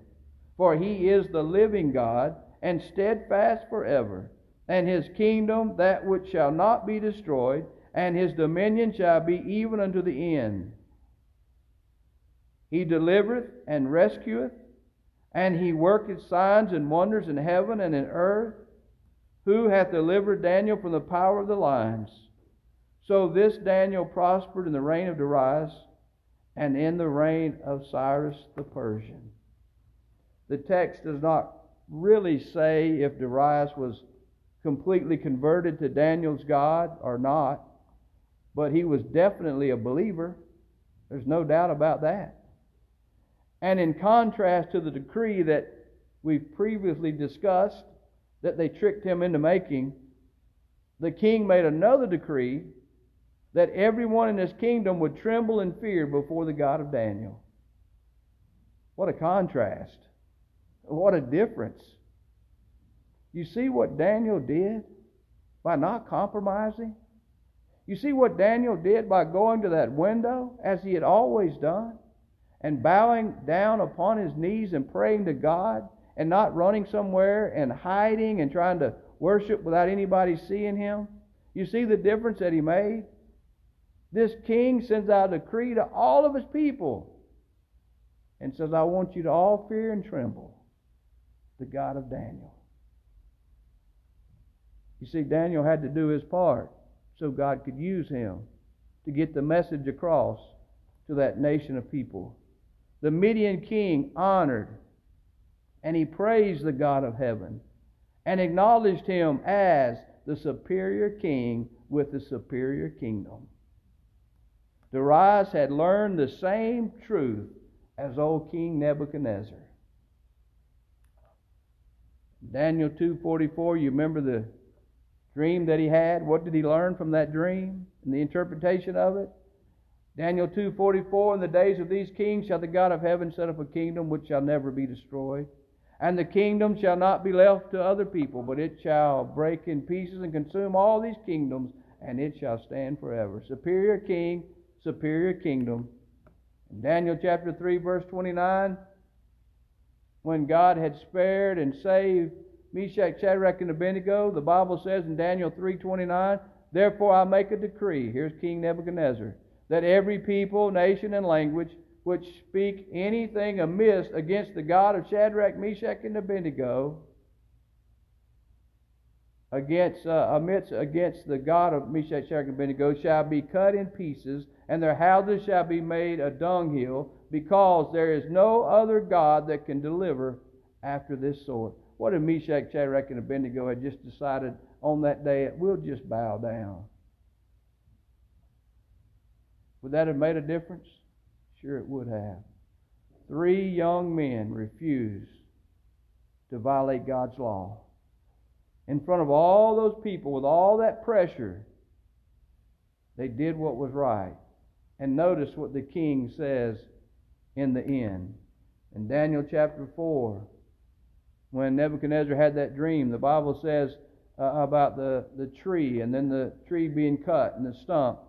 For he is the living God and steadfast forever, and his kingdom that which shall not be destroyed, and his dominion shall be even unto the end. He delivereth and rescueth, and he worketh signs and wonders in heaven and in earth. Who hath delivered Daniel from the power of the lions? So this Daniel prospered in the reign of Darius and in the reign of Cyrus the Persian. The text does not really say if Darius was completely converted to Daniel's God or not, but he was definitely a believer. There's no doubt about that. And in contrast to the decree that we've previously discussed, that they tricked him into making, the king made another decree that everyone in his kingdom would tremble and fear before the God of Daniel. What a contrast. What a difference. You see what Daniel did by not compromising? You see what Daniel did by going to that window as he had always done and bowing down upon his knees and praying to God and not running somewhere and hiding and trying to worship without anybody seeing him? You see the difference that he made? This king sends out a decree to all of his people and says, I want you to all fear and tremble the God of Daniel. You see, Daniel had to do his part so God could use him to get the message across to that nation of people. The Median king honored and he praised the God of heaven and acknowledged him as the superior king with the superior kingdom. Darius had learned the same truth as old King Nebuchadnezzar. Daniel 2:44, you remember the dream that he had? What did he learn from that dream and the interpretation of it? Daniel 2:44 In the days of these kings shall the God of heaven set up a kingdom which shall never be destroyed and the kingdom shall not be left to other people but it shall break in pieces and consume all these kingdoms and it shall stand forever superior king superior kingdom in Daniel chapter 3 verse 29 when God had spared and saved Meshach, Shadrach, and Abednego, the Bible says in Daniel 3.29, Therefore I make a decree, here's King Nebuchadnezzar, that every people, nation, and language which speak anything amiss against the God of Shadrach, Meshach, and Abednego, against uh, amidst against the God of Meshach, Shadrach, and Abednego, shall be cut in pieces, and their houses shall be made a dunghill, because there is no other God that can deliver after this sort. What if Meshach, Shadrach, and Abednego had just decided on that day, we'll just bow down? Would that have made a difference? Sure, it would have. Three young men refused to violate God's law. In front of all those people, with all that pressure, they did what was right. And notice what the king says in the end. In Daniel chapter 4, when Nebuchadnezzar had that dream, the Bible says uh, about the, the tree and then the tree being cut and the stump